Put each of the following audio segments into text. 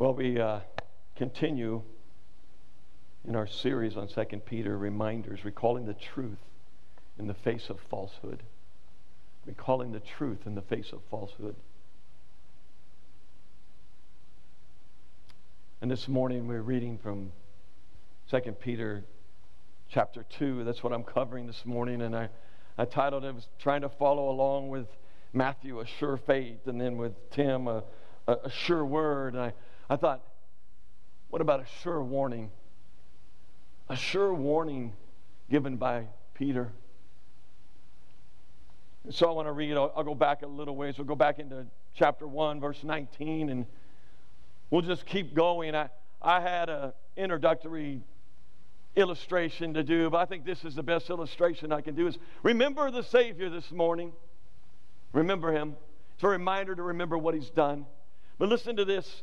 Well, we uh, continue in our series on 2 Peter, reminders, recalling the truth in the face of falsehood. Recalling the truth in the face of falsehood. And this morning we're reading from 2 Peter chapter 2. That's what I'm covering this morning. And I, I titled it, was trying to follow along with Matthew, a sure faith, and then with Tim, a, a, a sure word. And I, I thought, what about a sure warning? A sure warning given by Peter. So I want to read, I'll, I'll, go back a little ways. We'll go back into chapter 1, verse 19, and we'll just keep going. I, I had an introductory illustration to do, but I think this is the best illustration I can do is remember the Savior this morning. Remember him. It's a reminder to remember what he's done. But listen to this.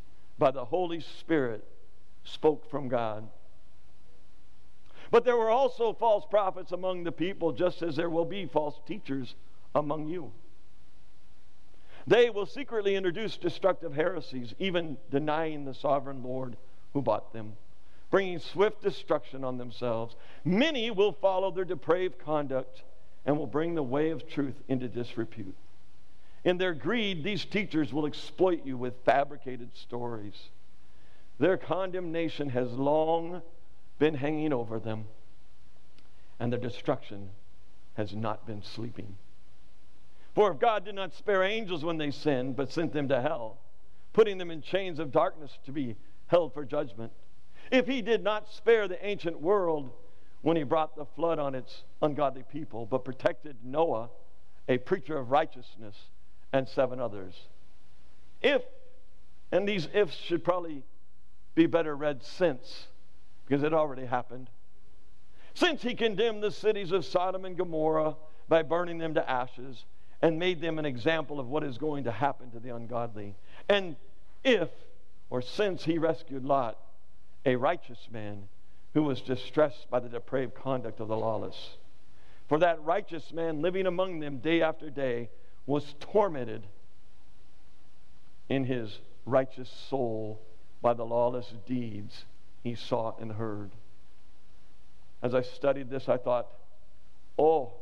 by the Holy Spirit, spoke from God. But there were also false prophets among the people, just as there will be false teachers among you. They will secretly introduce destructive heresies, even denying the sovereign Lord who bought them, bringing swift destruction on themselves. Many will follow their depraved conduct and will bring the way of truth into disrepute. In their greed, these teachers will exploit you with fabricated stories. Their condemnation has long been hanging over them, and their destruction has not been sleeping. For if God did not spare angels when they sinned, but sent them to hell, putting them in chains of darkness to be held for judgment, if he did not spare the ancient world when he brought the flood on its ungodly people, but protected Noah, a preacher of righteousness, and seven others. If, and these ifs should probably be better read since, because it already happened. Since he condemned the cities of Sodom and Gomorrah by burning them to ashes and made them an example of what is going to happen to the ungodly. And if, or since he rescued Lot, a righteous man who was distressed by the depraved conduct of the lawless. For that righteous man living among them day after day was tormented in his righteous soul by the lawless deeds he saw and heard. As I studied this, I thought, oh,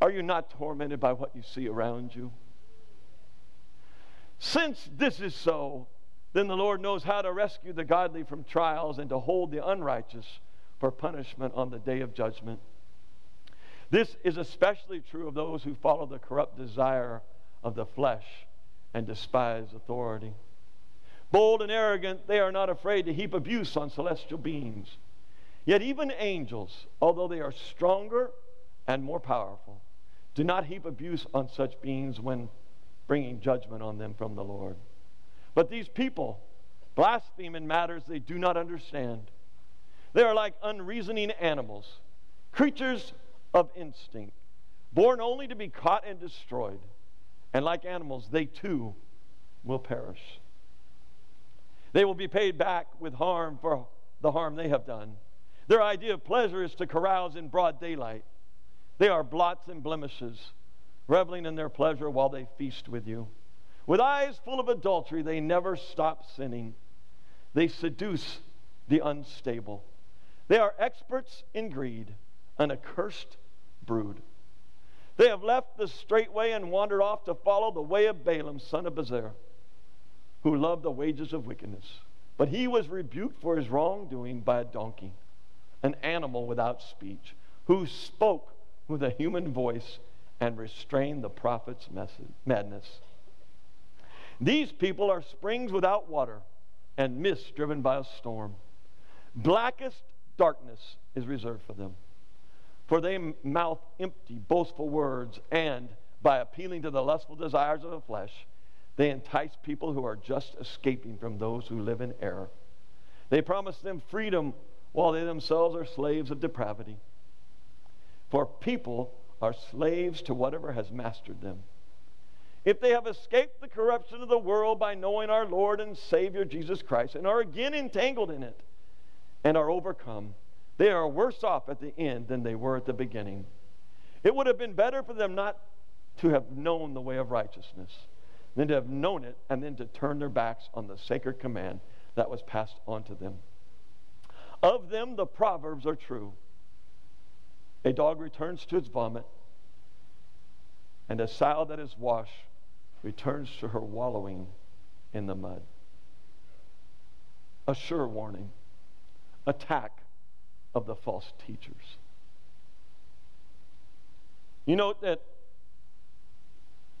are you not tormented by what you see around you? Since this is so, then the Lord knows how to rescue the godly from trials and to hold the unrighteous for punishment on the day of judgment. This is especially true of those who follow the corrupt desire of the flesh and despise authority. Bold and arrogant, they are not afraid to heap abuse on celestial beings. Yet even angels, although they are stronger and more powerful, do not heap abuse on such beings when bringing judgment on them from the Lord. But these people blaspheme in matters they do not understand. They are like unreasoning animals, creatures of instinct, born only to be caught and destroyed. And like animals, they too will perish. They will be paid back with harm for the harm they have done. Their idea of pleasure is to carouse in broad daylight. They are blots and blemishes, reveling in their pleasure while they feast with you. With eyes full of adultery, they never stop sinning. They seduce the unstable. They are experts in greed, an accursed brood. They have left the straight way and wandered off to follow the way of Balaam, son of Bezer, who loved the wages of wickedness. But he was rebuked for his wrongdoing by a donkey, an animal without speech, who spoke with a human voice and restrained the prophet's madness. These people are springs without water and mist driven by a storm. Blackest darkness is reserved for them. For they mouth empty, boastful words, and by appealing to the lustful desires of the flesh, they entice people who are just escaping from those who live in error. They promise them freedom while they themselves are slaves of depravity. For people are slaves to whatever has mastered them. If they have escaped the corruption of the world by knowing our Lord and Savior Jesus Christ and are again entangled in it and are overcome, they are worse off at the end than they were at the beginning. It would have been better for them not to have known the way of righteousness than to have known it and then to turn their backs on the sacred command that was passed on to them. Of them, the Proverbs are true. A dog returns to its vomit, and a sow that is washed returns to her wallowing in the mud. A sure warning attack of the false teachers. You note that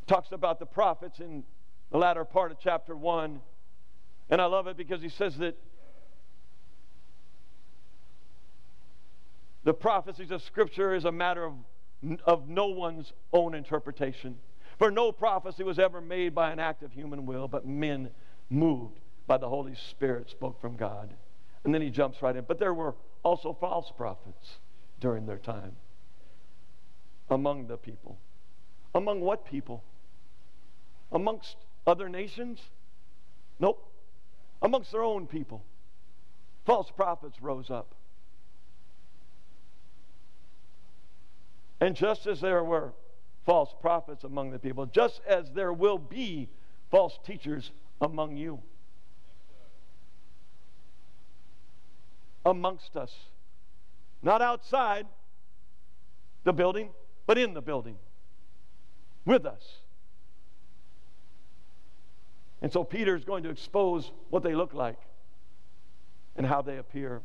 talks about the prophets in the latter part of chapter 1. And I love it because he says that the prophecies of Scripture is a matter of, of no one's own interpretation. For no prophecy was ever made by an act of human will, but men moved by the Holy Spirit spoke from God. And then he jumps right in. But there were also false prophets during their time among the people. Among what people? Amongst other nations? Nope. Amongst their own people. False prophets rose up. And just as there were false prophets among the people, just as there will be false teachers among you, amongst us. Not outside the building, but in the building with us. And so Peter is going to expose what they look like and how they appear.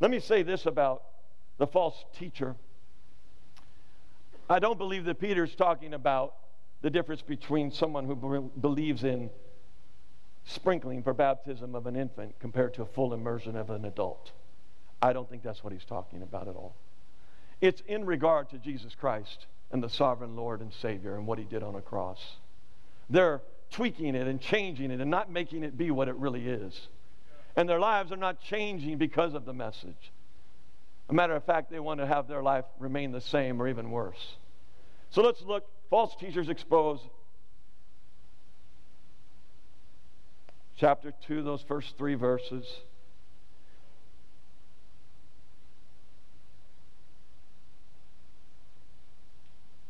Let me say this about the false teacher. I don't believe that Peter's talking about the difference between someone who believes in sprinkling for baptism of an infant compared to a full immersion of an adult. I don't think that's what he's talking about at all. It's in regard to Jesus Christ and the sovereign Lord and Savior and what he did on a cross. They're tweaking it and changing it and not making it be what it really is. And their lives are not changing because of the message. A matter of fact, they want to have their life remain the same or even worse. So let's look false teachers exposed. Chapter 2, those first three verses.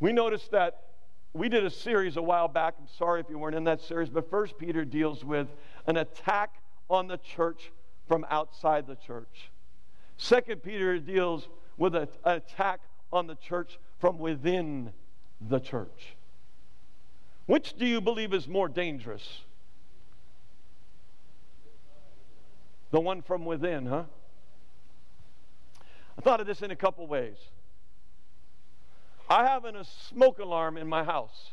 We noticed that we did a series a while back. I'm sorry if you weren't in that series, but First Peter deals with an attack on the church from outside the church. Second Peter deals with an attack on the church from within the church. Which do you believe is more dangerous? The one from within, huh? I thought of this in a couple ways. I have a smoke alarm in my house.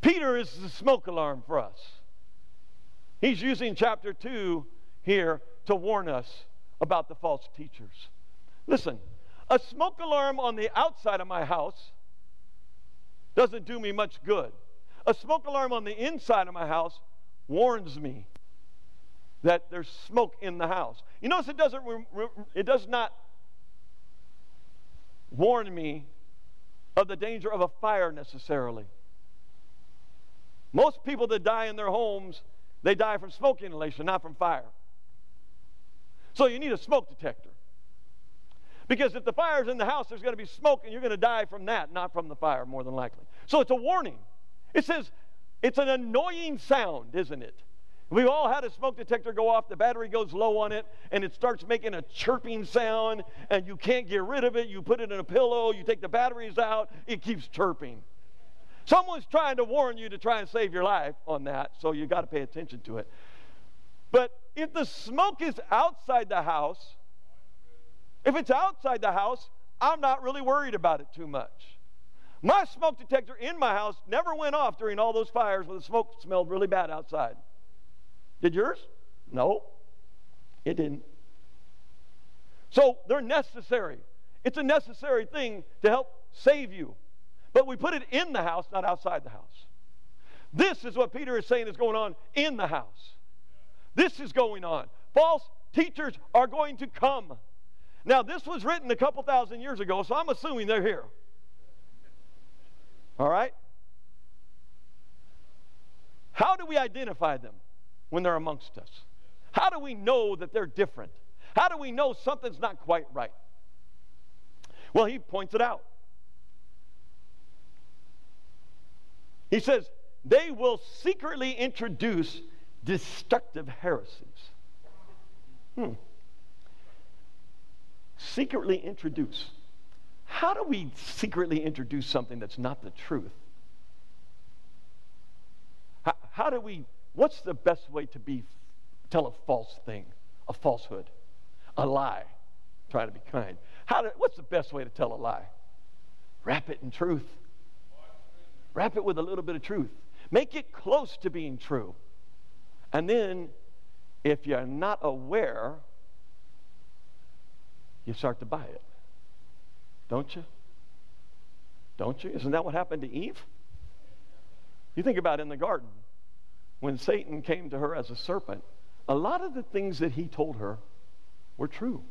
Peter is the smoke alarm for us. He's using chapter 2 here to warn us about the false teachers. Listen, a smoke alarm on the outside of my house doesn't do me much good. A smoke alarm on the inside of my house warns me that there's smoke in the house. You notice it doesn't it does not warn me of the danger of a fire necessarily. Most people that die in their homes, they die from smoke inhalation, not from fire. So you need a smoke detector. Because if the fire's in the house, there's going to be smoke and you're going to die from that, not from the fire, more than likely. So it's a warning. It says it's an annoying sound, isn't it? We've all had a smoke detector go off, the battery goes low on it, and it starts making a chirping sound, and you can't get rid of it. You put it in a pillow, you take the batteries out, it keeps chirping. Someone's trying to warn you to try and save your life on that, so you got to pay attention to it. But if the smoke is outside the house, if it's outside the house, I'm not really worried about it too much. My smoke detector in my house never went off during all those fires where the smoke smelled really bad outside. Did yours? No, it didn't. So they're necessary. It's a necessary thing to help save you. But we put it in the house, not outside the house. This is what Peter is saying is going on in the house. This is going on. False teachers are going to come. Now, this was written a couple thousand years ago, so I'm assuming they're here. All right? How do we identify them when they're amongst us? How do we know that they're different? How do we know something's not quite right? Well, he points it out. He says, they will secretly introduce destructive heresies. Hmm. Secretly introduce. How do we secretly introduce something that's not the truth? How, how do we, what's the best way to be, tell a false thing, a falsehood, a lie? Try to be kind. How do, what's the best way to tell a lie? Wrap it in truth. Wrap it with a little bit of truth. Make it close to being true. And then, if you're not aware, you start to buy it. Don't you? Don't you? Isn't that what happened to Eve? You think about it in the garden, when Satan came to her as a serpent, a lot of the things that he told her were true.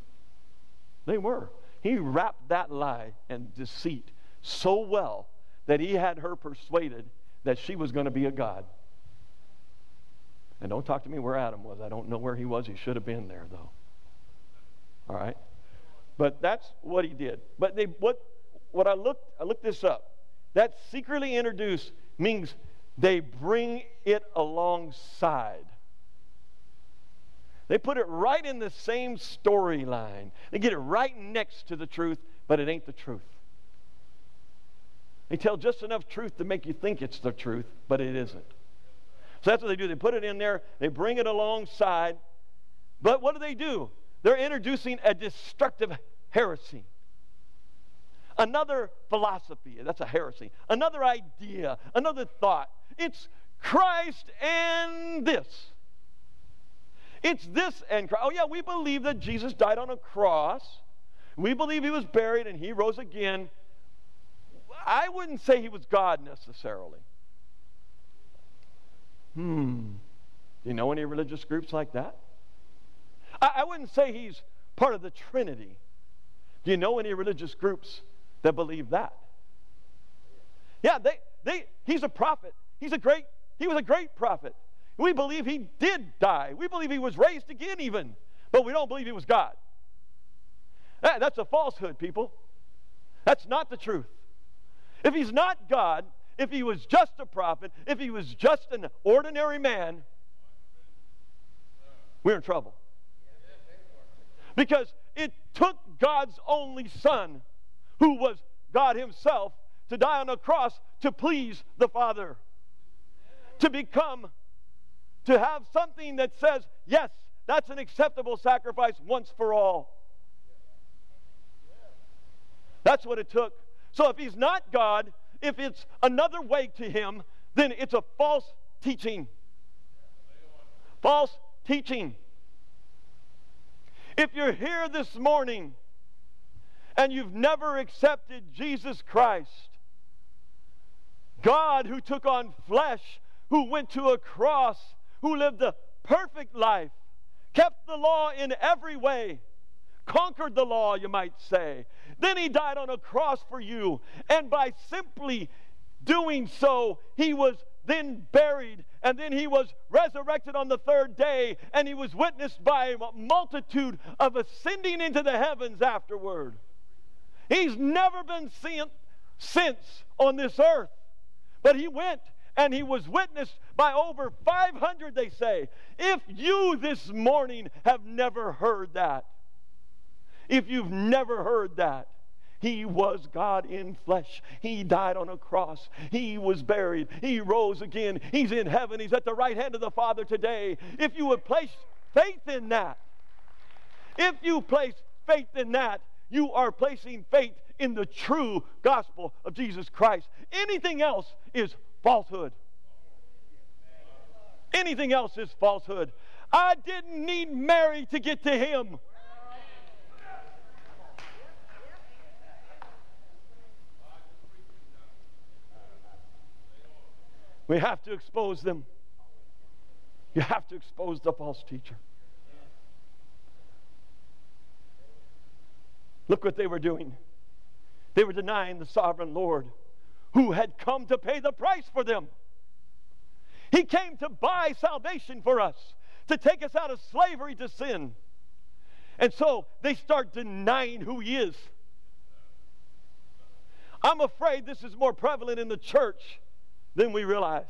They were. He wrapped that lie and deceit so well that he had her persuaded that she was going to be a God. And don't talk to me where Adam was. I don't know where he was. He should have been there, though. All right? But that's what he did. But they, what, what I looked, I looked this up. That secretly introduced means they bring it alongside. They put it right in the same storyline. They get it right next to the truth, but it ain't the truth. They tell just enough truth to make you think it's the truth, but it isn't. So that's what they do. They put it in there, they bring it alongside. But what do they do? They're introducing a destructive heresy. Another philosophy, that's a heresy. Another idea, another thought. It's Christ and this. It's this and Christ. Oh, yeah, we believe that Jesus died on a cross. We believe he was buried and he rose again. I wouldn't say he was God necessarily. Hmm. Do you know any religious groups like that? I, I wouldn't say he's part of the Trinity. Do you know any religious groups that believe that? Yeah, they, they, he's a prophet. He's a great, he was a great prophet. We believe he did die. We believe he was raised again, even, but we don't believe he was God. That, that's a falsehood, people. That's not the truth. If he's not God, if he was just a prophet, if he was just an ordinary man, we're in trouble. Because it took God's only Son, who was God Himself, to die on a cross to please the Father. To become, to have something that says, yes, that's an acceptable sacrifice once for all. That's what it took so if he's not God, if it's another way to him, then it's a false teaching. False teaching. If you're here this morning and you've never accepted Jesus Christ, God who took on flesh, who went to a cross, who lived a perfect life, kept the law in every way, conquered the law, you might say. Then he died on a cross for you. And by simply doing so, he was then buried, and then he was resurrected on the third day, and he was witnessed by a multitude of ascending into the heavens afterward. He's never been seen since on this earth, but he went and he was witnessed by over 500, they say. If you this morning have never heard that, if you've never heard that, he was God in flesh. He died on a cross. He was buried. He rose again. He's in heaven. He's at the right hand of the Father today. If you would place faith in that, if you place faith in that, you are placing faith in the true gospel of Jesus Christ. Anything else is falsehood. Anything else is falsehood. I didn't need Mary to get to him. We have to expose them. You have to expose the false teacher. Look what they were doing. They were denying the sovereign Lord who had come to pay the price for them. He came to buy salvation for us, to take us out of slavery to sin. And so they start denying who He is. I'm afraid this is more prevalent in the church than we realize.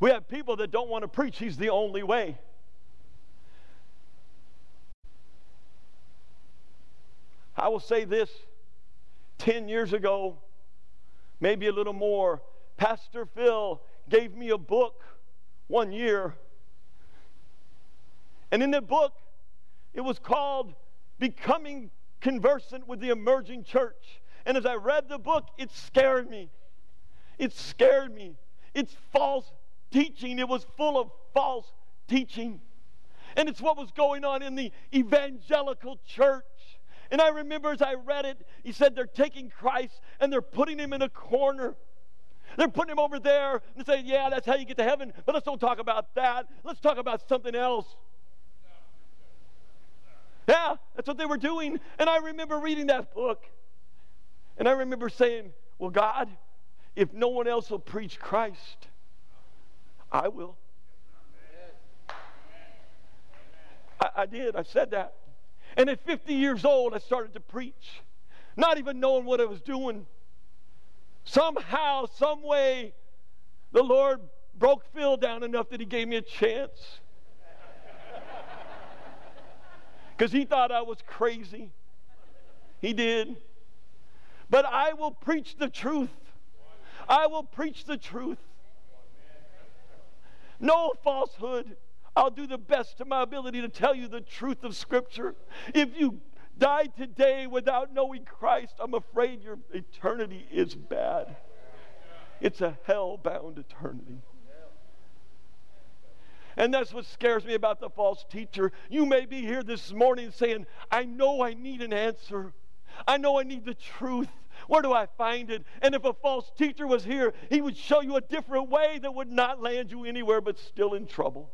We have people that don't want to preach, He's the only way. I will say this 10 years ago, maybe a little more, Pastor Phil gave me a book one year. And in the book, it was called Becoming Conversant with the Emerging Church. And as I read the book, it scared me. It scared me. It's false teaching, it was full of false teaching. And it's what was going on in the evangelical church. And I remember as I read it, he said they're taking Christ and they're putting him in a corner. They're putting him over there and saying, Yeah, that's how you get to heaven, but let's don't talk about that. Let's talk about something else. Yeah, that's what they were doing. And I remember reading that book. And I remember saying, Well, God, if no one else will preach Christ, I will. I, I did. I said that. And at 50 years old, I started to preach, not even knowing what I was doing. Somehow, some way, the Lord broke Phil down enough that he gave me a chance. Because he thought I was crazy. He did. But I will preach the truth. I will preach the truth. No falsehood. I'll do the best to my ability to tell you the truth of Scripture. If you die today without knowing Christ, I'm afraid your eternity is bad. It's a hell bound eternity. And that's what scares me about the false teacher. You may be here this morning saying, I know I need an answer. I know I need the truth. Where do I find it? And if a false teacher was here, he would show you a different way that would not land you anywhere but still in trouble.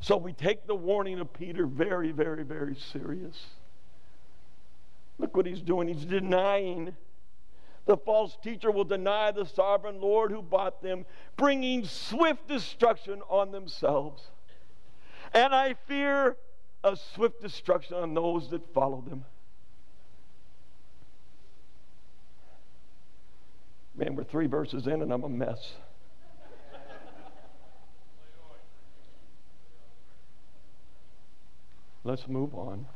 So we take the warning of Peter very, very, very serious. Look what he's doing. He's denying. The false teacher will deny the sovereign Lord who bought them, bringing swift destruction on themselves. And I fear a swift destruction on those that follow them. Man, we're three verses in and I'm a mess. Let's move on.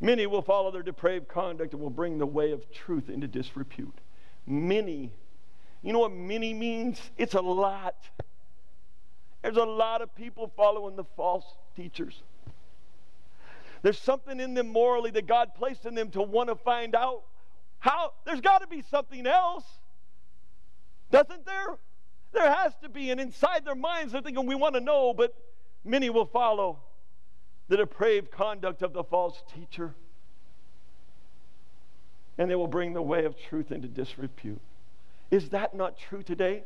Many will follow their depraved conduct and will bring the way of truth into disrepute. Many. You know what many means? It's a lot. There's a lot of people following the false teachers. There's something in them morally that God placed in them to want to find out how there's got to be something else. Doesn't there? There has to be. And inside their minds, they're thinking, we want to know, but many will follow the depraved conduct of the false teacher. And they will bring the way of truth into disrepute. Is that not true today?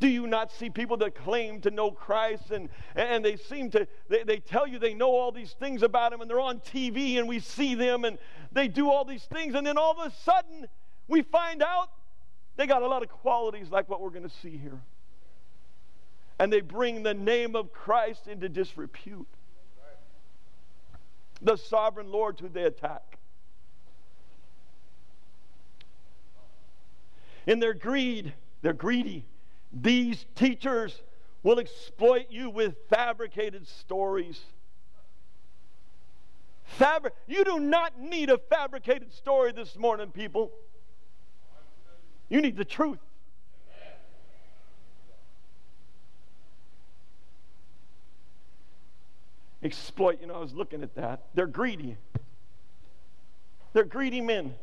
Do you not see people that claim to know Christ and, and they seem to, they, they tell you they know all these things about Him and they're on TV and we see them and they do all these things and then all of a sudden we find out they got a lot of qualities like what we're going to see here. And they bring the name of Christ into disrepute. The sovereign Lord who they attack. In their greed, they're greedy. These teachers will exploit you with fabricated stories. Fabri- you do not need a fabricated story this morning, people. You need the truth. Exploit, you know, I was looking at that. They're greedy. They're greedy men.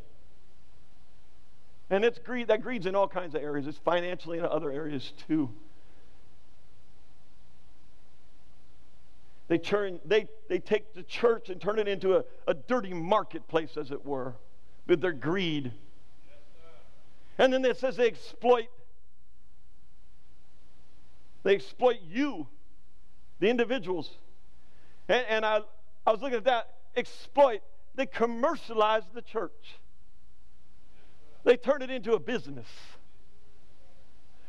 And it's greed, that greed's in all kinds of areas. It's financially in other areas too. They, turn, they, they take the church and turn it into a, a dirty marketplace, as it were, with their greed. And then it says they exploit. They exploit you, the individuals. And, and I, I was looking at that. Exploit. They commercialize the church. They turn it into a business.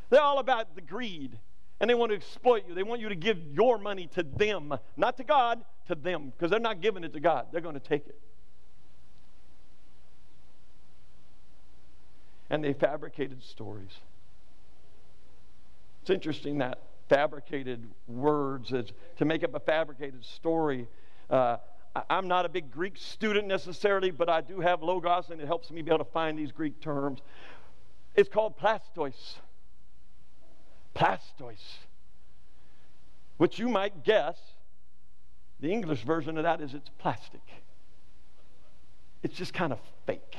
They're all about the greed. And they want to exploit you. They want you to give your money to them, not to God, to them, because they're not giving it to God. They're going to take it. And they fabricated stories. It's interesting that fabricated words is to make up a fabricated story. Uh, I'm not a big Greek student necessarily, but I do have logos, and it helps me be able to find these Greek terms. It's called plastois plastois, which you might guess the English version of that is it's plastic. It's just kind of fake.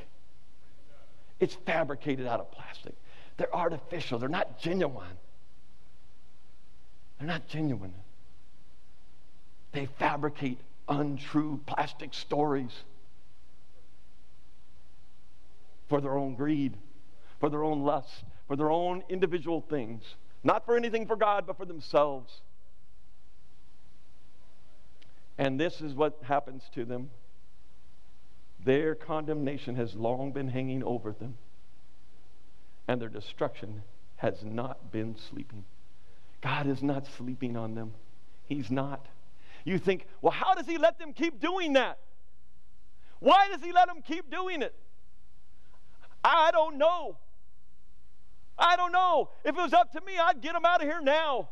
It's fabricated out of plastic. They're artificial, they're not genuine. They're not genuine. They fabricate untrue plastic stories for their own greed, for their own lust, for their own individual things. Not for anything for God, but for themselves. And this is what happens to them. Their condemnation has long been hanging over them, and their destruction has not been sleeping. God is not sleeping on them. He's not. You think, well, how does He let them keep doing that? Why does He let them keep doing it? I don't know. I don't know. If it was up to me, I'd get them out of here now.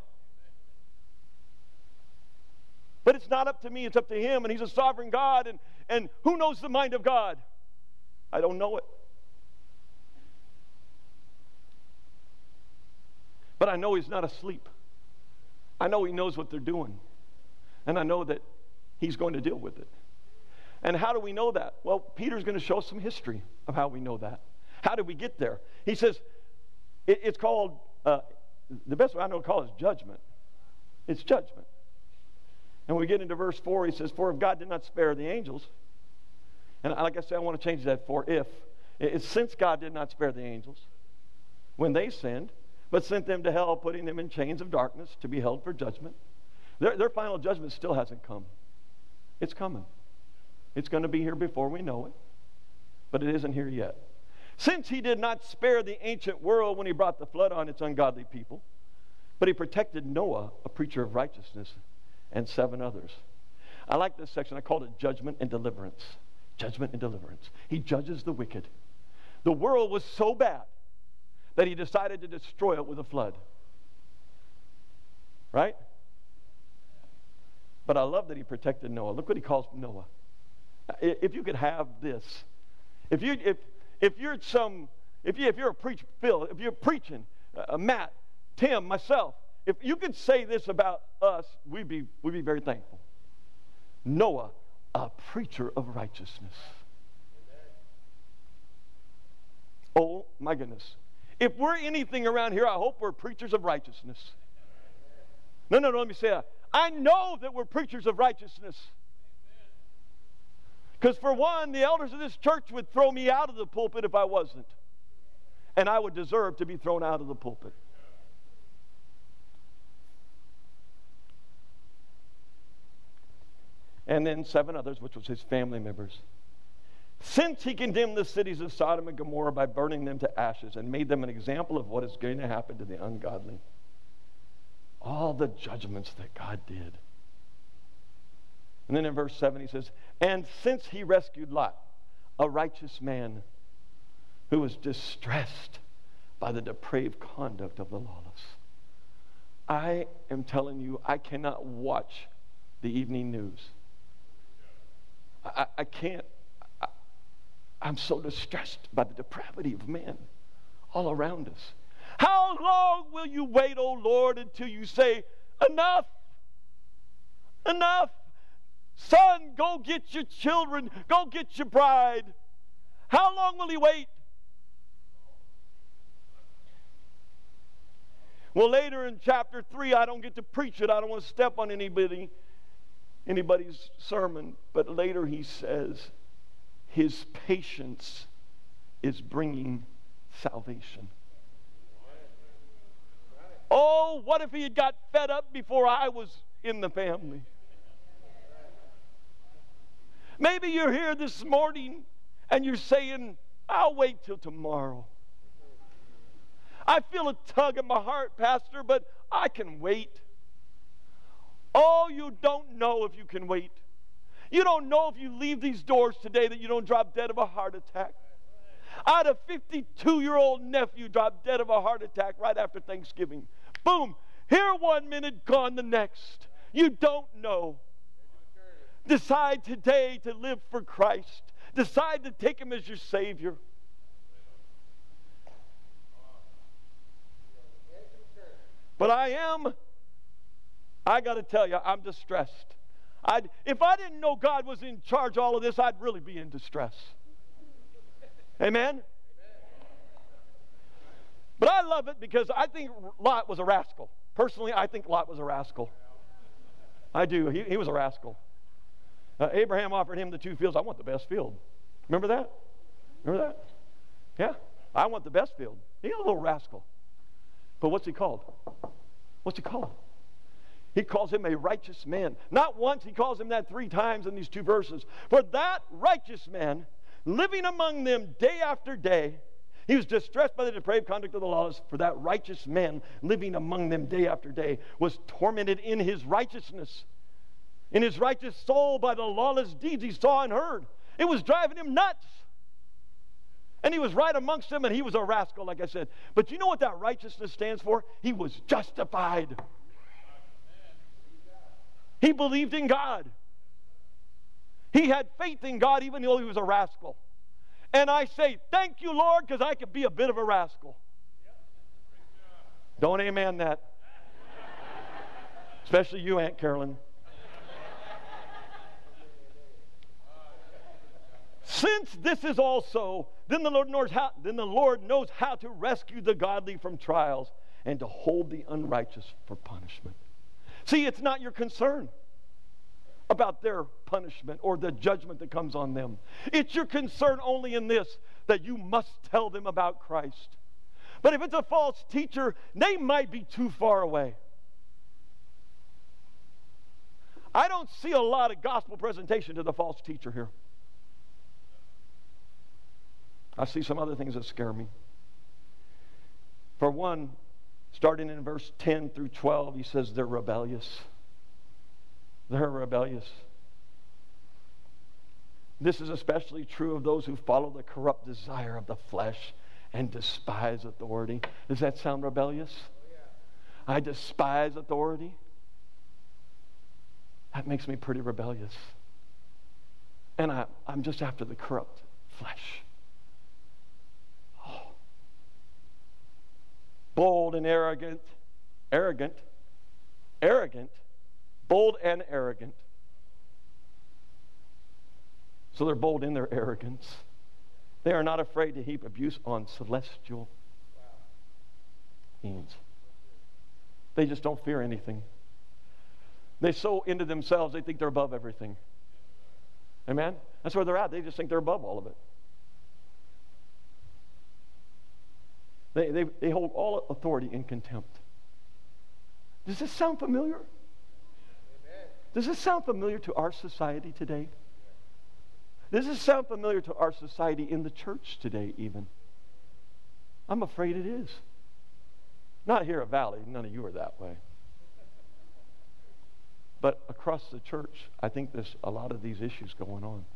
But it's not up to me, it's up to Him, and He's a sovereign God, and, and who knows the mind of God? I don't know it. But I know He's not asleep. I know He knows what they're doing. And I know that He's going to deal with it. And how do we know that? Well, Peter's going to show some history of how we know that. How did we get there? He says, it, it's called, uh, the best way I know to call it is judgment. It's judgment. And we get into verse 4, he says, For if God did not spare the angels, and like I said, I want to change that for if. It's since God did not spare the angels when they sinned, but sent them to hell, putting them in chains of darkness to be held for judgment. Their, their final judgment still hasn't come. It's coming. It's going to be here before we know it, but it isn't here yet. Since he did not spare the ancient world when he brought the flood on its ungodly people, but he protected Noah, a preacher of righteousness, and seven others. I like this section. I called it judgment and deliverance. Judgment and deliverance. He judges the wicked. The world was so bad that he decided to destroy it with a flood. Right? But I love that he protected Noah. Look what he calls Noah. If you could have this, if you if if you're some, if, you, if you're a preacher, Phil, if you're preaching, uh, Matt, Tim, myself, if you could say this about us, we'd be, we'd be very thankful. Noah, a preacher of righteousness. Oh, my goodness. If we're anything around here, I hope we're preachers of righteousness. No, no, no, let me say that. I know that we're preachers of righteousness. Because, for one, the elders of this church would throw me out of the pulpit if I wasn't. And I would deserve to be thrown out of the pulpit. And then seven others, which was his family members. Since he condemned the cities of Sodom and Gomorrah by burning them to ashes and made them an example of what is going to happen to the ungodly. All the judgments that God did and then in verse 7, he says, And since he rescued Lot, a righteous man who was distressed by the depraved conduct of the lawless. I am telling you, I cannot watch the evening news. I, I can't. I, I'm so distressed by the depravity of man all around us. How long will you wait, O Lord, until you say, Enough? Enough? Son, go get your children, go get your bride. How long will he wait? Well, later in chapter 3, I don't get to preach it. I don't want to step on anybody. anybody's sermon, but later he says, His patience is bringing salvation. Oh, what if he had got fed up before I was in the family? Maybe you're here this morning and you're saying, I'll wait till tomorrow. I feel a tug in my heart, Pastor, but I can wait. Oh, you don't know if you can wait. You don't know if you leave these doors today that you don't drop dead of a heart attack. I had a 52 year old nephew drop dead of a heart attack right after Thanksgiving. Boom, here one minute, gone the next. You don't know. Decide today to live for Christ. Decide to take Him as your Savior. But I am, I got to tell you, I'm distressed. I'd, if I didn't know God was in charge of all of this, I'd really be in distress. Amen? But I love it because I think Lot was a rascal. Personally, I think Lot was a rascal. I do. He, he was a rascal. Uh, Abraham offered him the two fields. I want the best field. Remember that? Remember that? Yeah. I want the best field. He's a little rascal. But what's he called? What's he called? He calls him a righteous man. Not once, he calls him that three times in these two verses. For that righteous man, living among them day after day, he was distressed by the depraved conduct of the lawless, for that righteous man living among them day after day was tormented in his righteousness, in his righteous soul by the lawless deeds he saw and heard. It was driving him nuts. And he was right amongst them, and he was a rascal, like I said. But you know what that righteousness stands for? He was justified. He believed in God. He had faith in God, even though he was a rascal. And I say, Thank you, Lord, because I could be a bit of a rascal. Don't amen that. Especially you, Aunt Carolyn. Since this is also, then the Lord knows how, then the Lord knows how to rescue the godly from trials and to hold the unrighteous for punishment. See, it's not your concern about their punishment or the judgment that comes on them. It's your concern only in this that you must tell them about Christ. But if it's a false teacher, they might be too far away. I don't see a lot of gospel presentation to the false teacher here. I see some other things that scare me. For one, starting in verse 10 through 12, he says they're rebellious. They're rebellious. This is especially true of those who follow the corrupt desire of the flesh and despise authority. Does that sound rebellious? I despise authority. That makes me pretty rebellious. And I, I'm just after the corrupt flesh. Oh. bold and arrogant, arrogant, arrogant, bold and arrogant. So they're bold in their arrogance. They are not afraid to heap abuse on celestial beings. They just don't fear anything. They so into themselves, they think they're above everything. Amen? That's where they're at. They just think they're above all of it. They, they, they hold all authority in contempt. Does this sound familiar? Does this sound familiar to our society today? Does this sound familiar to our society in the church today, even? I'm afraid it is. Not here at Valley, none of you are that way. But across the church, I think there's a lot of these issues going on.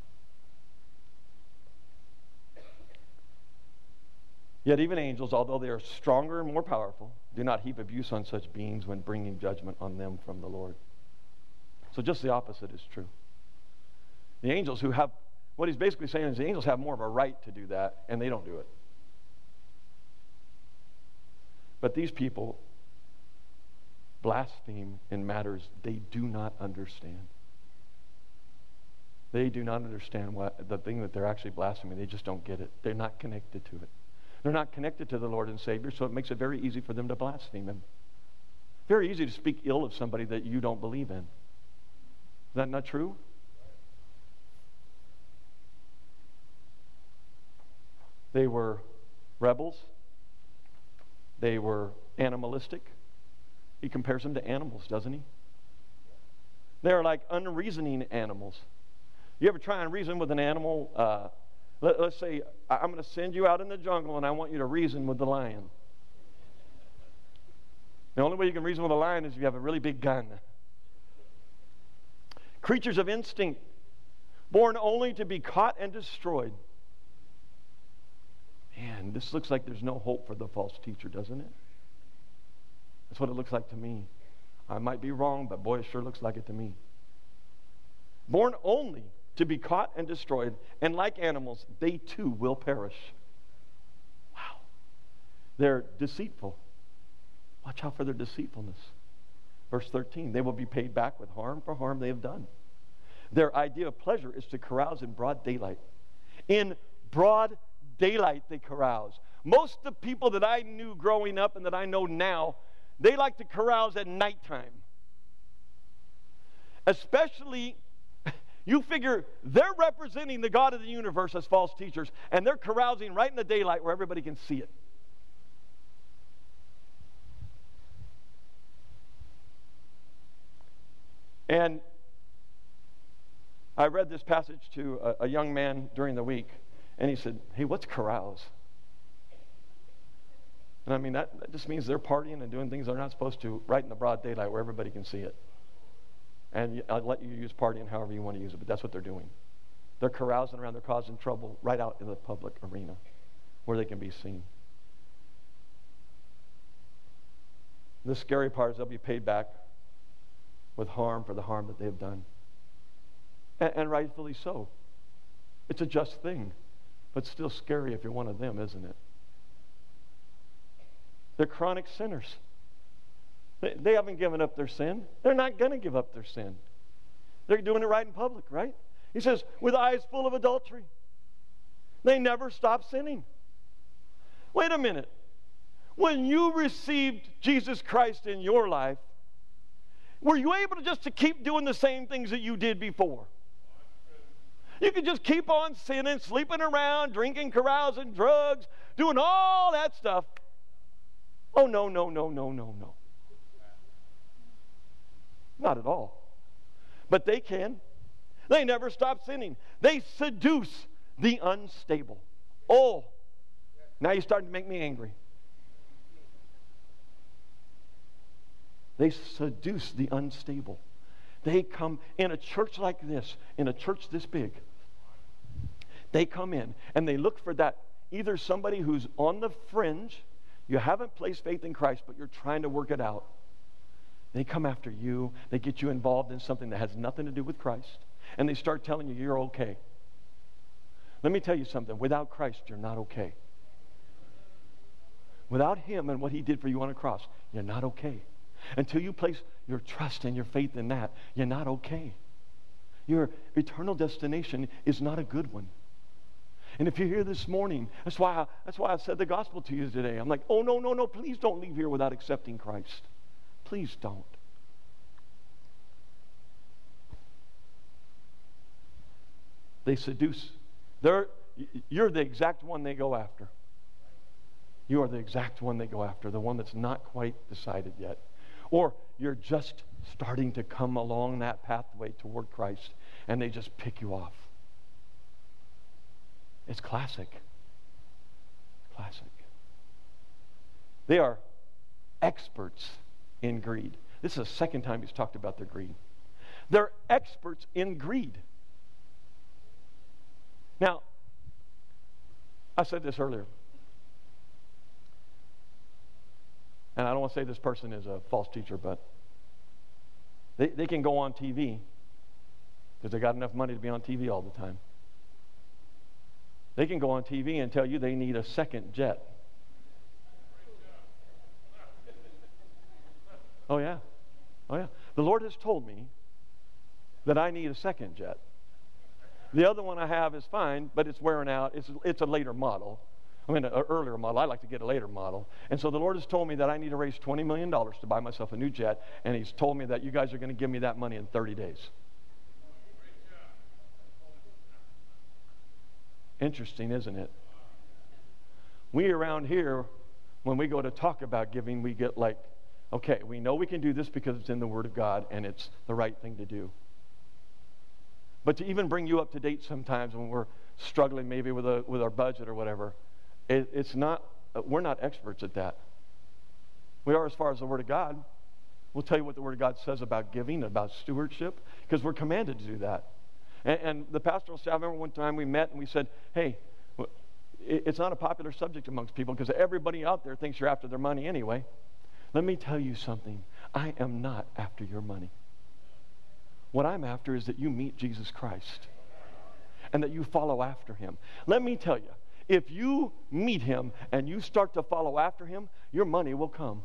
Yet even angels, although they are stronger and more powerful, do not heap abuse on such beings when bringing judgment on them from the Lord. So just the opposite is true. The angels who have, what he's basically saying is the angels have more of a right to do that, and they don't do it. But these people blaspheme in matters they do not understand. They do not understand what the thing that they're actually blaspheming. They just don't get it. They're not connected to it. They're not connected to the Lord and Savior, so it makes it very easy for them to blaspheme Him. Very easy to speak ill of somebody that you don't believe in. That not true? They were rebels. They were animalistic. He compares them to animals, doesn't he? They're like unreasoning animals. You ever try and reason with an animal? Uh, let, us say, I'm going to send you out in the jungle and I want you to reason with the lion. The only way you can reason with a lion is if you have a really big gun. Creatures of instinct, born only to be caught and destroyed. Man, this looks like there's no hope for the false teacher, doesn't it? That's what it looks like to me. I might be wrong, but boy, it sure looks like it to me. Born only to be caught and destroyed, and like animals, they too will perish. Wow. They're deceitful. Watch out for their deceitfulness. Verse 13, they will be paid back with harm for harm they have done. Their idea of pleasure is to carouse in broad daylight. In broad daylight, they carouse. Most of the people that I knew growing up and that I know now, they like to carouse at nighttime. Especially, you figure they're representing the God of the universe as false teachers, and they're carousing right in the daylight where everybody can see it. And I read this passage to a, a, young man during the week, and he said, Hey, what's carouse? And I mean, that, that just means they're partying and doing things they're not supposed to right in the broad daylight where everybody can see it. And I'll let you use partying however you want to use it, but that's what they're doing. They're carousing around, they're causing trouble right out in the public arena where they can be seen. The scary part is they'll be paid back with harm for the harm that they have done. And, and rightfully so. It's a just thing, but still scary if you're one of them, isn't it? They're chronic sinners. They, they haven't given up their sin. They're not going to give up their sin. They're doing it right in public, right? He says, with eyes full of adultery. They never stop sinning. Wait a minute. When you received Jesus Christ in your life, were you able just to keep doing the same things that you did before? You can just keep on sinning, sleeping around, drinking, carousing, drugs, doing all that stuff. Oh, no, no, no, no, no, no. Not at all. But they can. They never stop sinning. They seduce the unstable. Oh, now you're starting to make me angry. They seduce the unstable. They come in a church like this, in a church this big. They come in and they look for that either somebody who's on the fringe, you haven't placed faith in Christ, but you're trying to work it out. They come after you, they get you involved in something that has nothing to do with Christ, and they start telling you you're okay. Let me tell you something without Christ, you're not okay. Without Him and what He did for you on a cross, you're not okay. Until you place your trust and your faith in that, you're not okay. Your eternal destination is not a good one. And if you're here this morning, that's why I, that's why I said the gospel to you today. I'm like, oh no, no, no, please don't leave here without accepting Christ. Please don't. They seduce. They're, you're the exact one they go after. You are the exact one they go after, the one that's not quite decided yet. Or you're just starting to come along that pathway toward Christ and they just pick you off. It's classic. Classic. They are experts in greed. This is the second time he's talked about their greed. They're experts in greed. Now, I said this earlier. and I don't want to say this person is a false teacher, but they, they can go on TV because they got enough money to be on TV all the time. They can go on TV and tell you they need a second jet. Oh, yeah. Oh, yeah. The Lord has told me that I need a second jet. The other one I have is fine, but it's wearing out. It's, it's a later model. I mean, an earlier model. I like to get a later model. And so the Lord has told me that I need to raise $20 million to buy myself a new jet. And He's told me that you guys are going to give me that money in 30 days. Interesting, isn't it? We around here, when we go to talk about giving, we get like, okay, we know we can do this because it's in the Word of God and it's the right thing to do. But to even bring you up to date sometimes when we're struggling maybe with, a, with our budget or whatever, it, it's not, we're not experts at that. We are as far as the Word of God. We'll tell you what the Word of God says about giving, about stewardship, because we're commanded to do that. And, and the pastoral staff, I remember one time we met and we said, hey, it's not a popular subject amongst people because everybody out there thinks you're after their money anyway. Let me tell you something. I am not after your money. What I'm after is that you meet Jesus Christ and that you follow after him. Let me tell you, if you meet him and you start to follow after him, your money will come.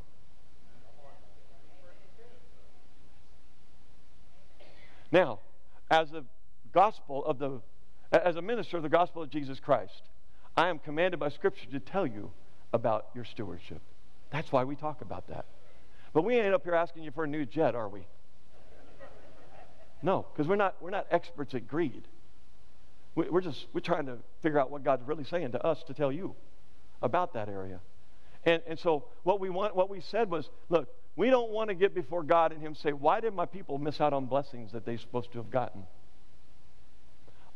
Now, as a gospel of the as a minister of the gospel of Jesus Christ, I am commanded by scripture to tell you about your stewardship. That's why we talk about that. But we ain't up here asking you for a new jet, are we? No, because we're not, we're not experts at greed. We, we're just we're trying to figure out what God's really saying to us to tell you about that area. And, and so what we want, what we said was, look, we don't want to get before God and Him say, why did my people miss out on blessings that they're supposed to have gotten?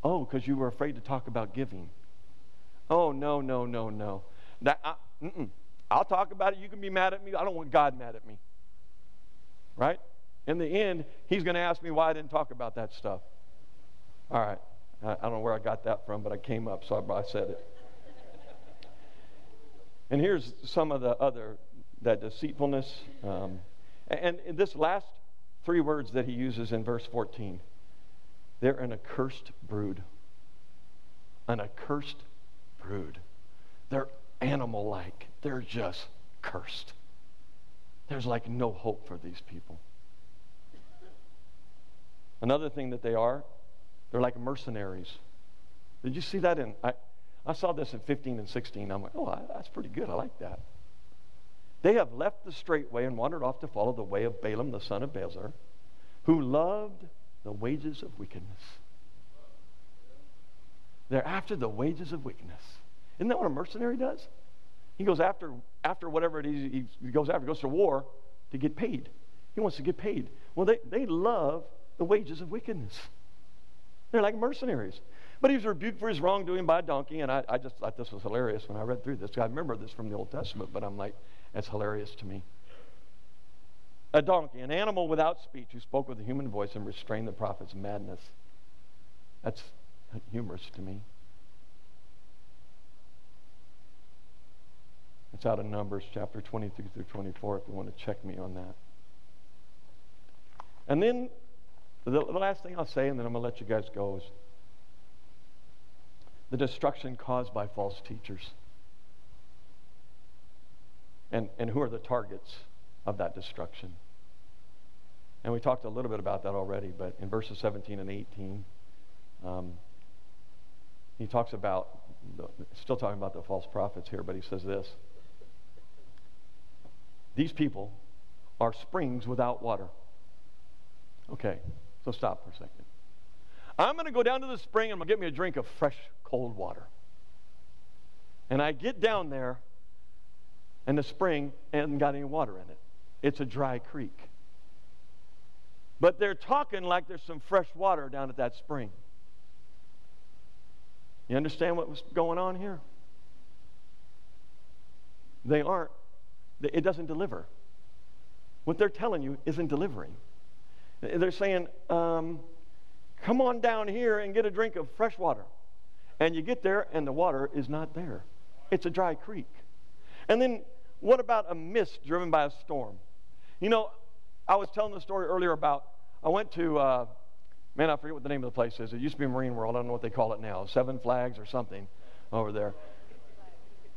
Oh, because you were afraid to talk about giving. Oh, no, no, no, no. That, I, I'll talk about it. You can be mad at me. I don't want God mad at me. Right? In the end, he's going to ask me why I didn't talk about that stuff. All right. I, I don't know where I got that from, but I came up, so I, I said it. and here's some of the other, that deceitfulness. Um, and, and this last three words that he uses in verse 14 they're an accursed brood. An accursed brood. They're animal like. They're just cursed. There's like no hope for these people. Another thing that they are, they're like mercenaries. Did you see that in? I, I saw this in 15 and 16. I'm like, oh, that's pretty good. I like that. They have left the straight way and wandered off to follow the way of Balaam, the son of Bezer, who loved the wages of wickedness. They're after the wages of wickedness. Isn't that what a mercenary does? He goes after after whatever it is he goes after, goes to war to get paid. He wants to get paid. Well, they, they love the wages of wickedness. They're like mercenaries. But he was rebuked for his wrongdoing by a donkey, and I, I just thought this was hilarious when I read through this. I remember this from the Old Testament, but I'm like, that's hilarious to me. A donkey, an animal without speech, who spoke with a human voice and restrained the prophet's madness. That's humorous to me. It's out of Numbers chapter 23 through 24 if you want to check me on that. And then the, last thing I'll say, and then I'm going to let you guys go, is the destruction caused by false teachers. And, and who are the targets of that destruction? And we talked a little bit about that already, but in verses 17 and 18, um, he talks about, the, still talking about the false prophets here, but he says this These people are springs without water. Okay, so stop for a second. I'm going to go down to the spring and I'm going to get me a drink of fresh, cold water. And I get down there, and the spring hasn't got any water in it. It's a dry creek. But they're talking like there's some fresh water down at that spring. You understand what was going on here? They aren't, it doesn't deliver. What they're telling you isn't delivering. They're saying, um, come on down here and get a drink of fresh water. And you get there, and the water is not there. It's a dry creek. And then, what about a mist driven by a storm? You know, I was telling the story earlier about I went to, uh, man, I forget what the name of the place is. It used to be Marine World. I don't know what they call it now. Seven Flags or something over there.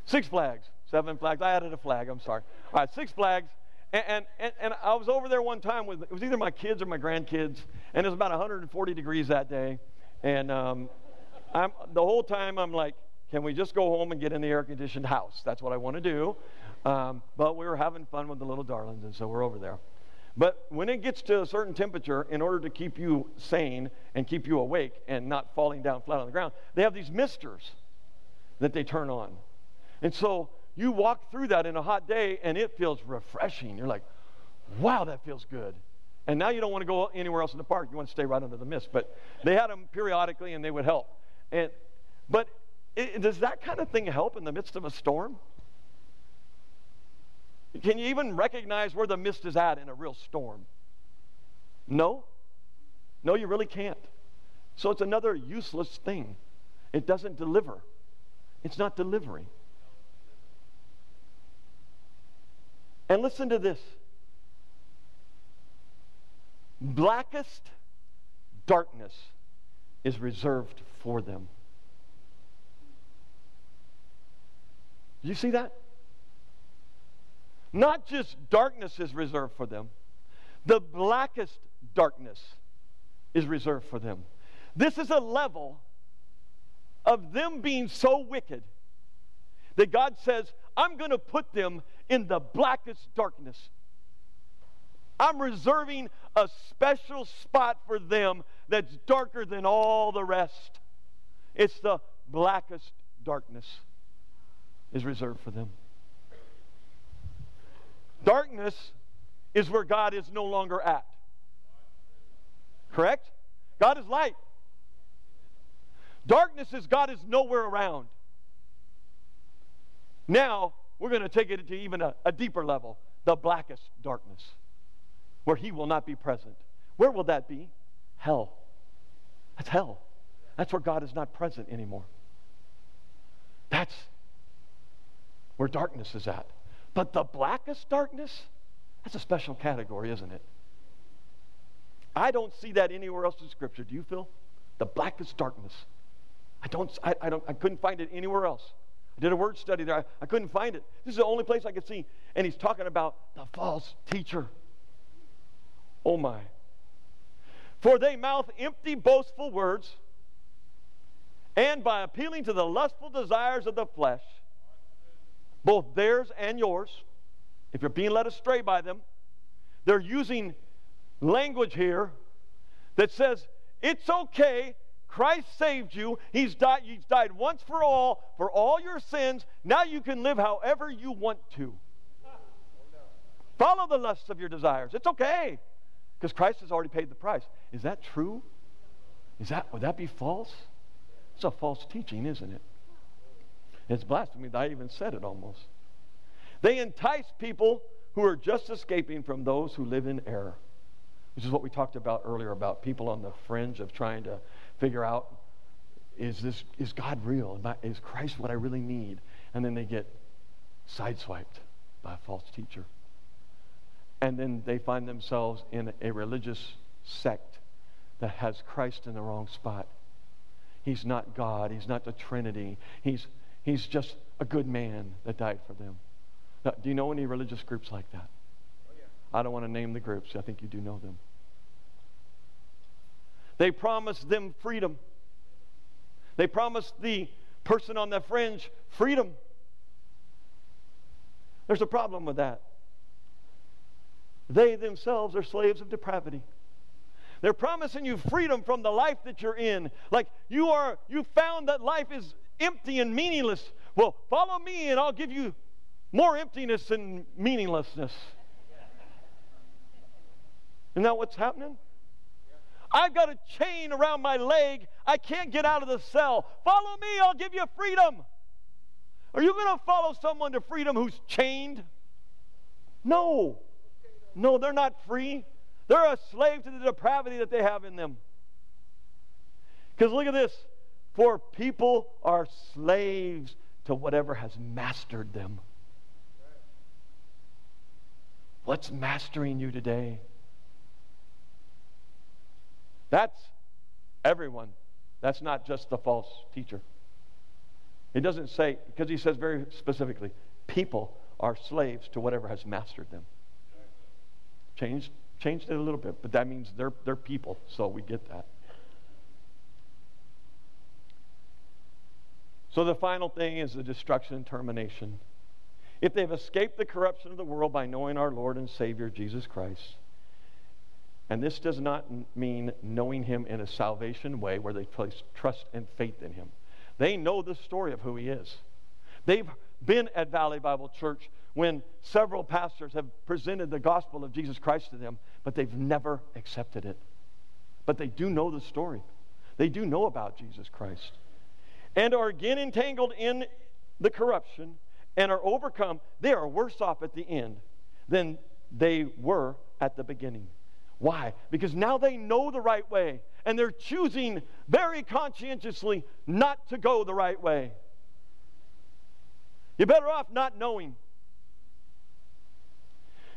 Six Flags. Seven Flags. I added a flag. I'm sorry. All right, Six Flags. And, and, and I was over there one time with, it was either my kids or my grandkids, and it was about 140 degrees that day. And um, I'm, the whole time I'm like, can we just go home and get in the air conditioned house? That's what I want to do. Um, but we were having fun with the little darlings, and so we're over there. But when it gets to a certain temperature, in order to keep you sane and keep you awake and not falling down flat on the ground, they have these misters that they turn on. And so you walk through that in a hot day and it feels refreshing. You're like, wow, that feels good. And now you don't want to go anywhere else in the park. You want to stay right under the mist. But they had them periodically and they would help. And, but it, does that kind of thing help in the midst of a storm? Can you even recognize where the mist is at in a real storm? No. No, you really can't. So it's another useless thing. It doesn't deliver. It's not delivering. And listen to this blackest darkness is reserved for them. You see that? Not just darkness is reserved for them, the blackest darkness is reserved for them. This is a level of them being so wicked that God says, I'm going to put them in the blackest darkness. I'm reserving a special spot for them that's darker than all the rest. It's the blackest darkness is reserved for them. Darkness is where God is no longer at. Correct? God is light. Darkness is God is nowhere around. Now, we're going to take it to even a, a deeper level the blackest darkness, where He will not be present. Where will that be? Hell. That's hell. That's where God is not present anymore. That's where darkness is at. But the blackest darkness, that's a special category, isn't it? I don't see that anywhere else in Scripture. Do you, Phil? The blackest darkness. I don't, I, I don't, I couldn't find it anywhere else. I did a word study there. I, I couldn't find it. This is the only place I could see. And he's talking about the false teacher. Oh my. For they mouth empty, boastful words, and by appealing to the lustful desires of the flesh, both theirs and yours, if you're being led astray by them, they're using language here that says it's okay Christ saved you. He's died, he's died once for all for all your sins. Now you can live however you want to. Follow the lusts of your desires. It's okay because Christ has already paid the price. Is that true? Is that would that be false? It's a false teaching, isn't it? It's blasphemy. I even said it almost. They entice people who are just escaping from those who live in error, which is what we talked about earlier about people on the fringe of trying to figure out is this is God real? Is Christ what I really need? And then they get sideswiped by a false teacher. And then they find themselves in a religious sect that has Christ in the wrong spot. He's not God. He's not the Trinity. He's, he's just a good man that died for them. Now, do you know any religious groups like that? I don't want to name the groups. I think you do know them. They promised them freedom. They promised the person on the fringe freedom. There's a problem with that. They themselves are slaves of depravity. They're promising you freedom from the life that you're in. Like you are you found that life is empty and meaningless. Well, follow me and I'll give you more emptiness and meaninglessness. Isn't that what's happening? I've got a chain around my leg. I can't get out of the cell. Follow me, I'll give you freedom. Are you going to follow someone to freedom who's chained? No. No, they're not free. They're a slave to the depravity that they have in them. Because look at this. For people are slaves to whatever has mastered them. What's mastering you today? That's everyone. That's not just the false teacher. He doesn't say, because he says very specifically, people are slaves to whatever has mastered them. Changed, changed it a little bit, but that means they're, they're people, so we get that. So the final thing is the destruction and termination. If they've escaped the corruption of the world by knowing our Lord and Savior Jesus Christ, and this does not mean knowing him in a salvation way where they place trust and faith in him. They know the story of who he is. They've been at Valley Bible Church when several pastors have presented the gospel of Jesus Christ to them, but they've never accepted it. But they do know the story, they do know about Jesus Christ. And are again entangled in the corruption and are overcome. They are worse off at the end than they were at the beginning. Why? Because now they know the right way and they're choosing very conscientiously not to go the right way. You're better off not knowing.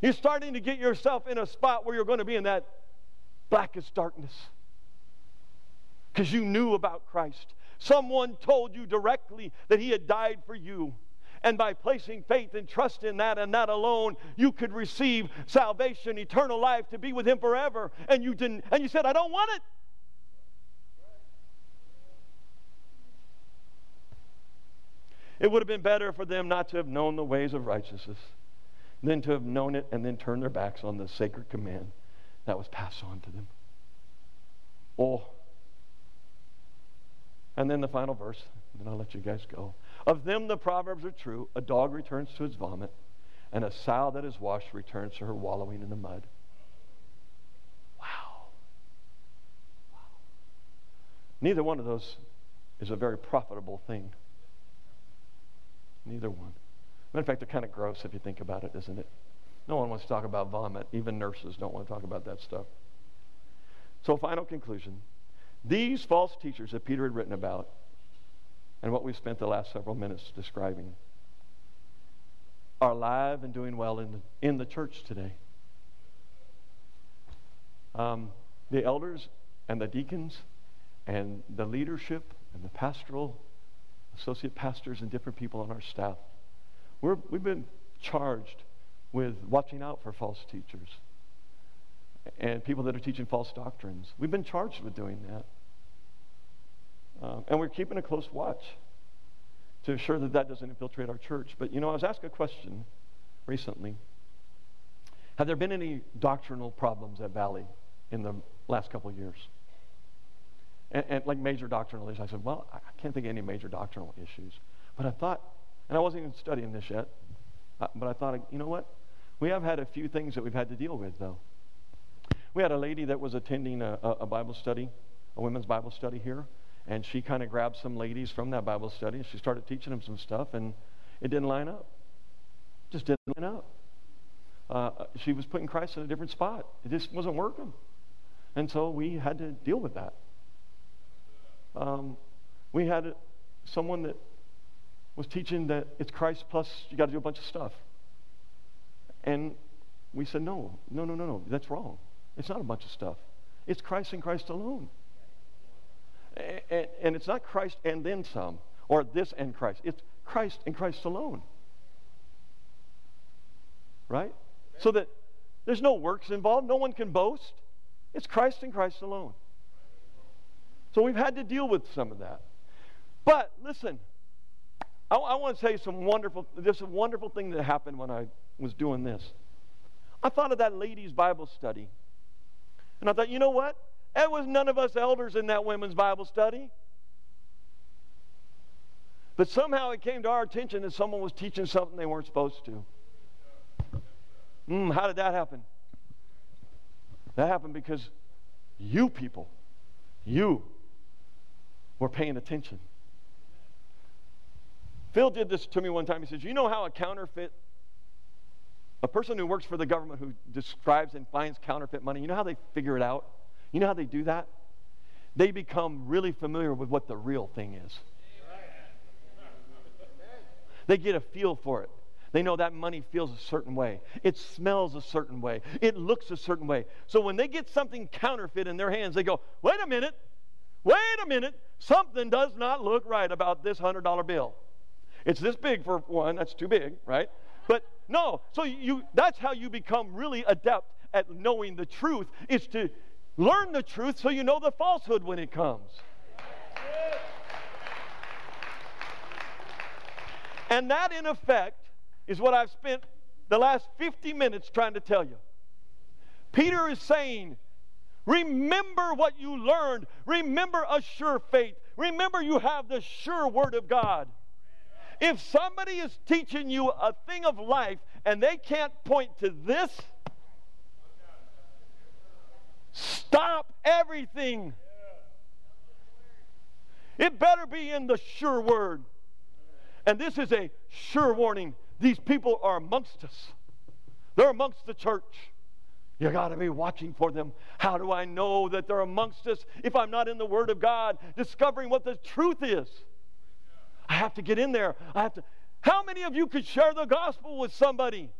You're starting to get yourself in a spot where you're going to be in that blackest darkness because you knew about Christ. Someone told you directly that He had died for you. And by placing faith and trust in that and that alone, you could receive salvation, eternal life, to be with Him forever. And you didn't, and you said, I don't want it. It would have been better for them not to have known the ways of righteousness than to have known it and then turn their backs on the sacred command that was passed on to them. Oh. And then the final verse, and then I'll let you guys go. Of them the proverbs are true a dog returns to its vomit, and a sow that is washed returns to her wallowing in the mud. Wow. Wow. Neither one of those is a very profitable thing. Neither one. Matter of fact, they're kind of gross if you think about it, isn't it? No one wants to talk about vomit. Even nurses don't want to talk about that stuff. So, final conclusion. These false teachers that Peter had written about, and what we've spent the last several minutes describing, are alive and doing well in the, in the church today. Um, the elders and the deacons and the leadership and the pastoral associate pastors and different people on our staff. We're, we've been charged with watching out for false teachers and people that are teaching false doctrines. We've been charged with doing that. Um, and we're keeping a close watch to ensure that that doesn't infiltrate our church. But, you know, I was asked a question recently Have there been any doctrinal problems at Valley in the last couple of years? And, and, like major doctrinal issues. I said, well, I can't think of any major doctrinal issues. But I thought, and I wasn't even studying this yet, uh, but I thought, you know what? We have had a few things that we've had to deal with, though. We had a lady that was attending a, a Bible study, a women's Bible study here, and she kind of grabbed some ladies from that Bible study and she started teaching them some stuff, and it didn't line up. Just didn't line up. Uh, she was putting Christ in a different spot. It just wasn't working. And so we had to deal with that. Um, we had someone that was teaching that it's Christ plus you got to do a bunch of stuff. And we said, no, no, no, no, no, that's wrong. It's not a bunch of stuff. It's Christ and Christ alone. And, and it's not Christ and then some, or this and Christ. It's Christ and Christ alone. Right? So that there's no works involved. No one can boast. It's Christ and Christ alone. So we've had to deal with some of that. But listen, I, I want to tell you some wonderful, a wonderful thing that happened when I was doing this. I thought of that ladies' Bible study. And I thought, you know what? There was none of us elders in that women's Bible study. But somehow it came to our attention that someone was teaching something they weren't supposed to. Mm, how did that happen? That happened because you people, you were paying attention. Phil did this to me one time. He says, You know how a counterfeit, a person who works for the government who describes and finds counterfeit money, you know how they figure it out? You know how they do that? They become really familiar with what the real thing is. They get a feel for it. They know that money feels a certain way. It smells a certain way. It looks a certain way. So when they get something counterfeit in their hands, they go, wait a minute, wait a minute, something does not look right about this $100 bill. It's this big for one, that's too big, right? But no, so you that's how you become really adept at knowing the truth is to learn the truth so you know the falsehood when it comes. And that, in effect, is what I've spent the last 50 minutes trying to tell you. Peter is saying, Remember what you learned. Remember a sure faith. Remember, you have the sure word of God. If somebody is teaching you a thing of life and they can't point to this, stop everything. It better be in the sure word. And this is a sure warning. These people are amongst us, they're amongst the church. You got to be watching for them. How do I know that they're amongst us if I'm not in the Word of God, discovering what the truth is? I have to get in there. I have to. How many of you could share the gospel with somebody?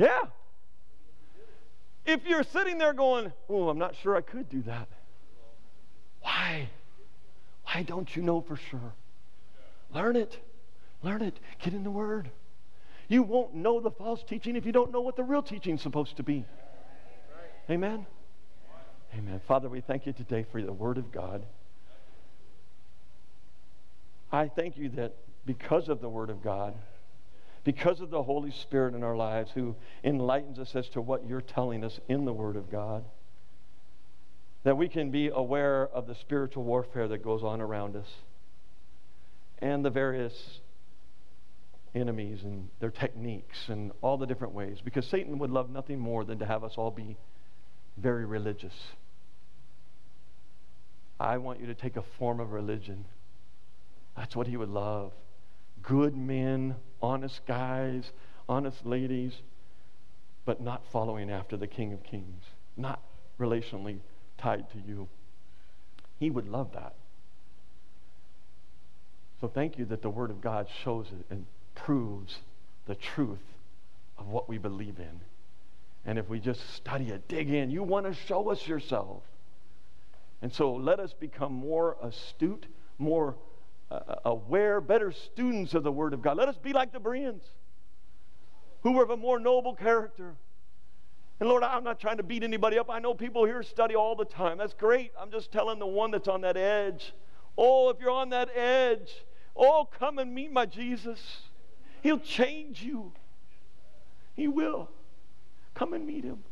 Yeah. If you're sitting there going, Oh, I'm not sure I could do that. Why? Why don't you know for sure? Learn it. Learn it. Get in the Word. You won't know the false teaching if you don't know what the real teaching is supposed to be. Amen. Amen. Father, we thank you today for the Word of God. I thank you that because of the Word of God, because of the Holy Spirit in our lives who enlightens us as to what you're telling us in the Word of God, that we can be aware of the spiritual warfare that goes on around us and the various enemies and their techniques and all the different ways because Satan would love nothing more than to have us all be very religious. I want you to take a form of religion. That's what he would love. Good men, honest guys, honest ladies, but not following after the King of Kings, not relationally tied to you. He would love that. So thank you that the Word of God shows it and proves the truth of what we believe in. And if we just study it, dig in, you want to show us yourself. And so let us become more astute, more Uh, uh, aware, better students of the Word of God. Let us be like the Bereans, who were of a more noble character. And Lord, I'm not trying to beat anybody up. I know people here study all the time. That's great. I'm just telling the one that's on that edge. Oh, if you're on that edge, oh, come and meet my Jesus. He'll change you. He will. Come and meet him.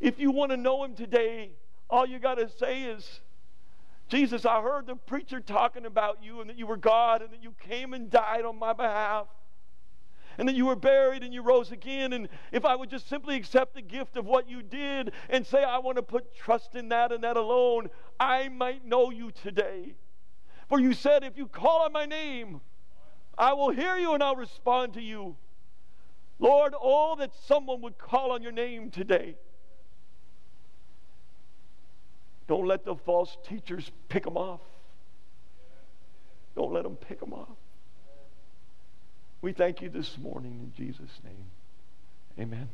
If you want to know him today, all you got to say is, Jesus, I heard the preacher talking about you and that you were God and that you came and died on my behalf and that you were buried and you rose again. And if I would just simply accept the gift of what you did and say, I want to put trust in that and that alone, I might know you today. For you said, if you call on my name, I will hear you and I'll respond to you. Lord, oh, that someone would call on your name today. Don't let the false teachers pick them off. Don't let them pick them off. We thank you this morning in Jesus' name. Amen.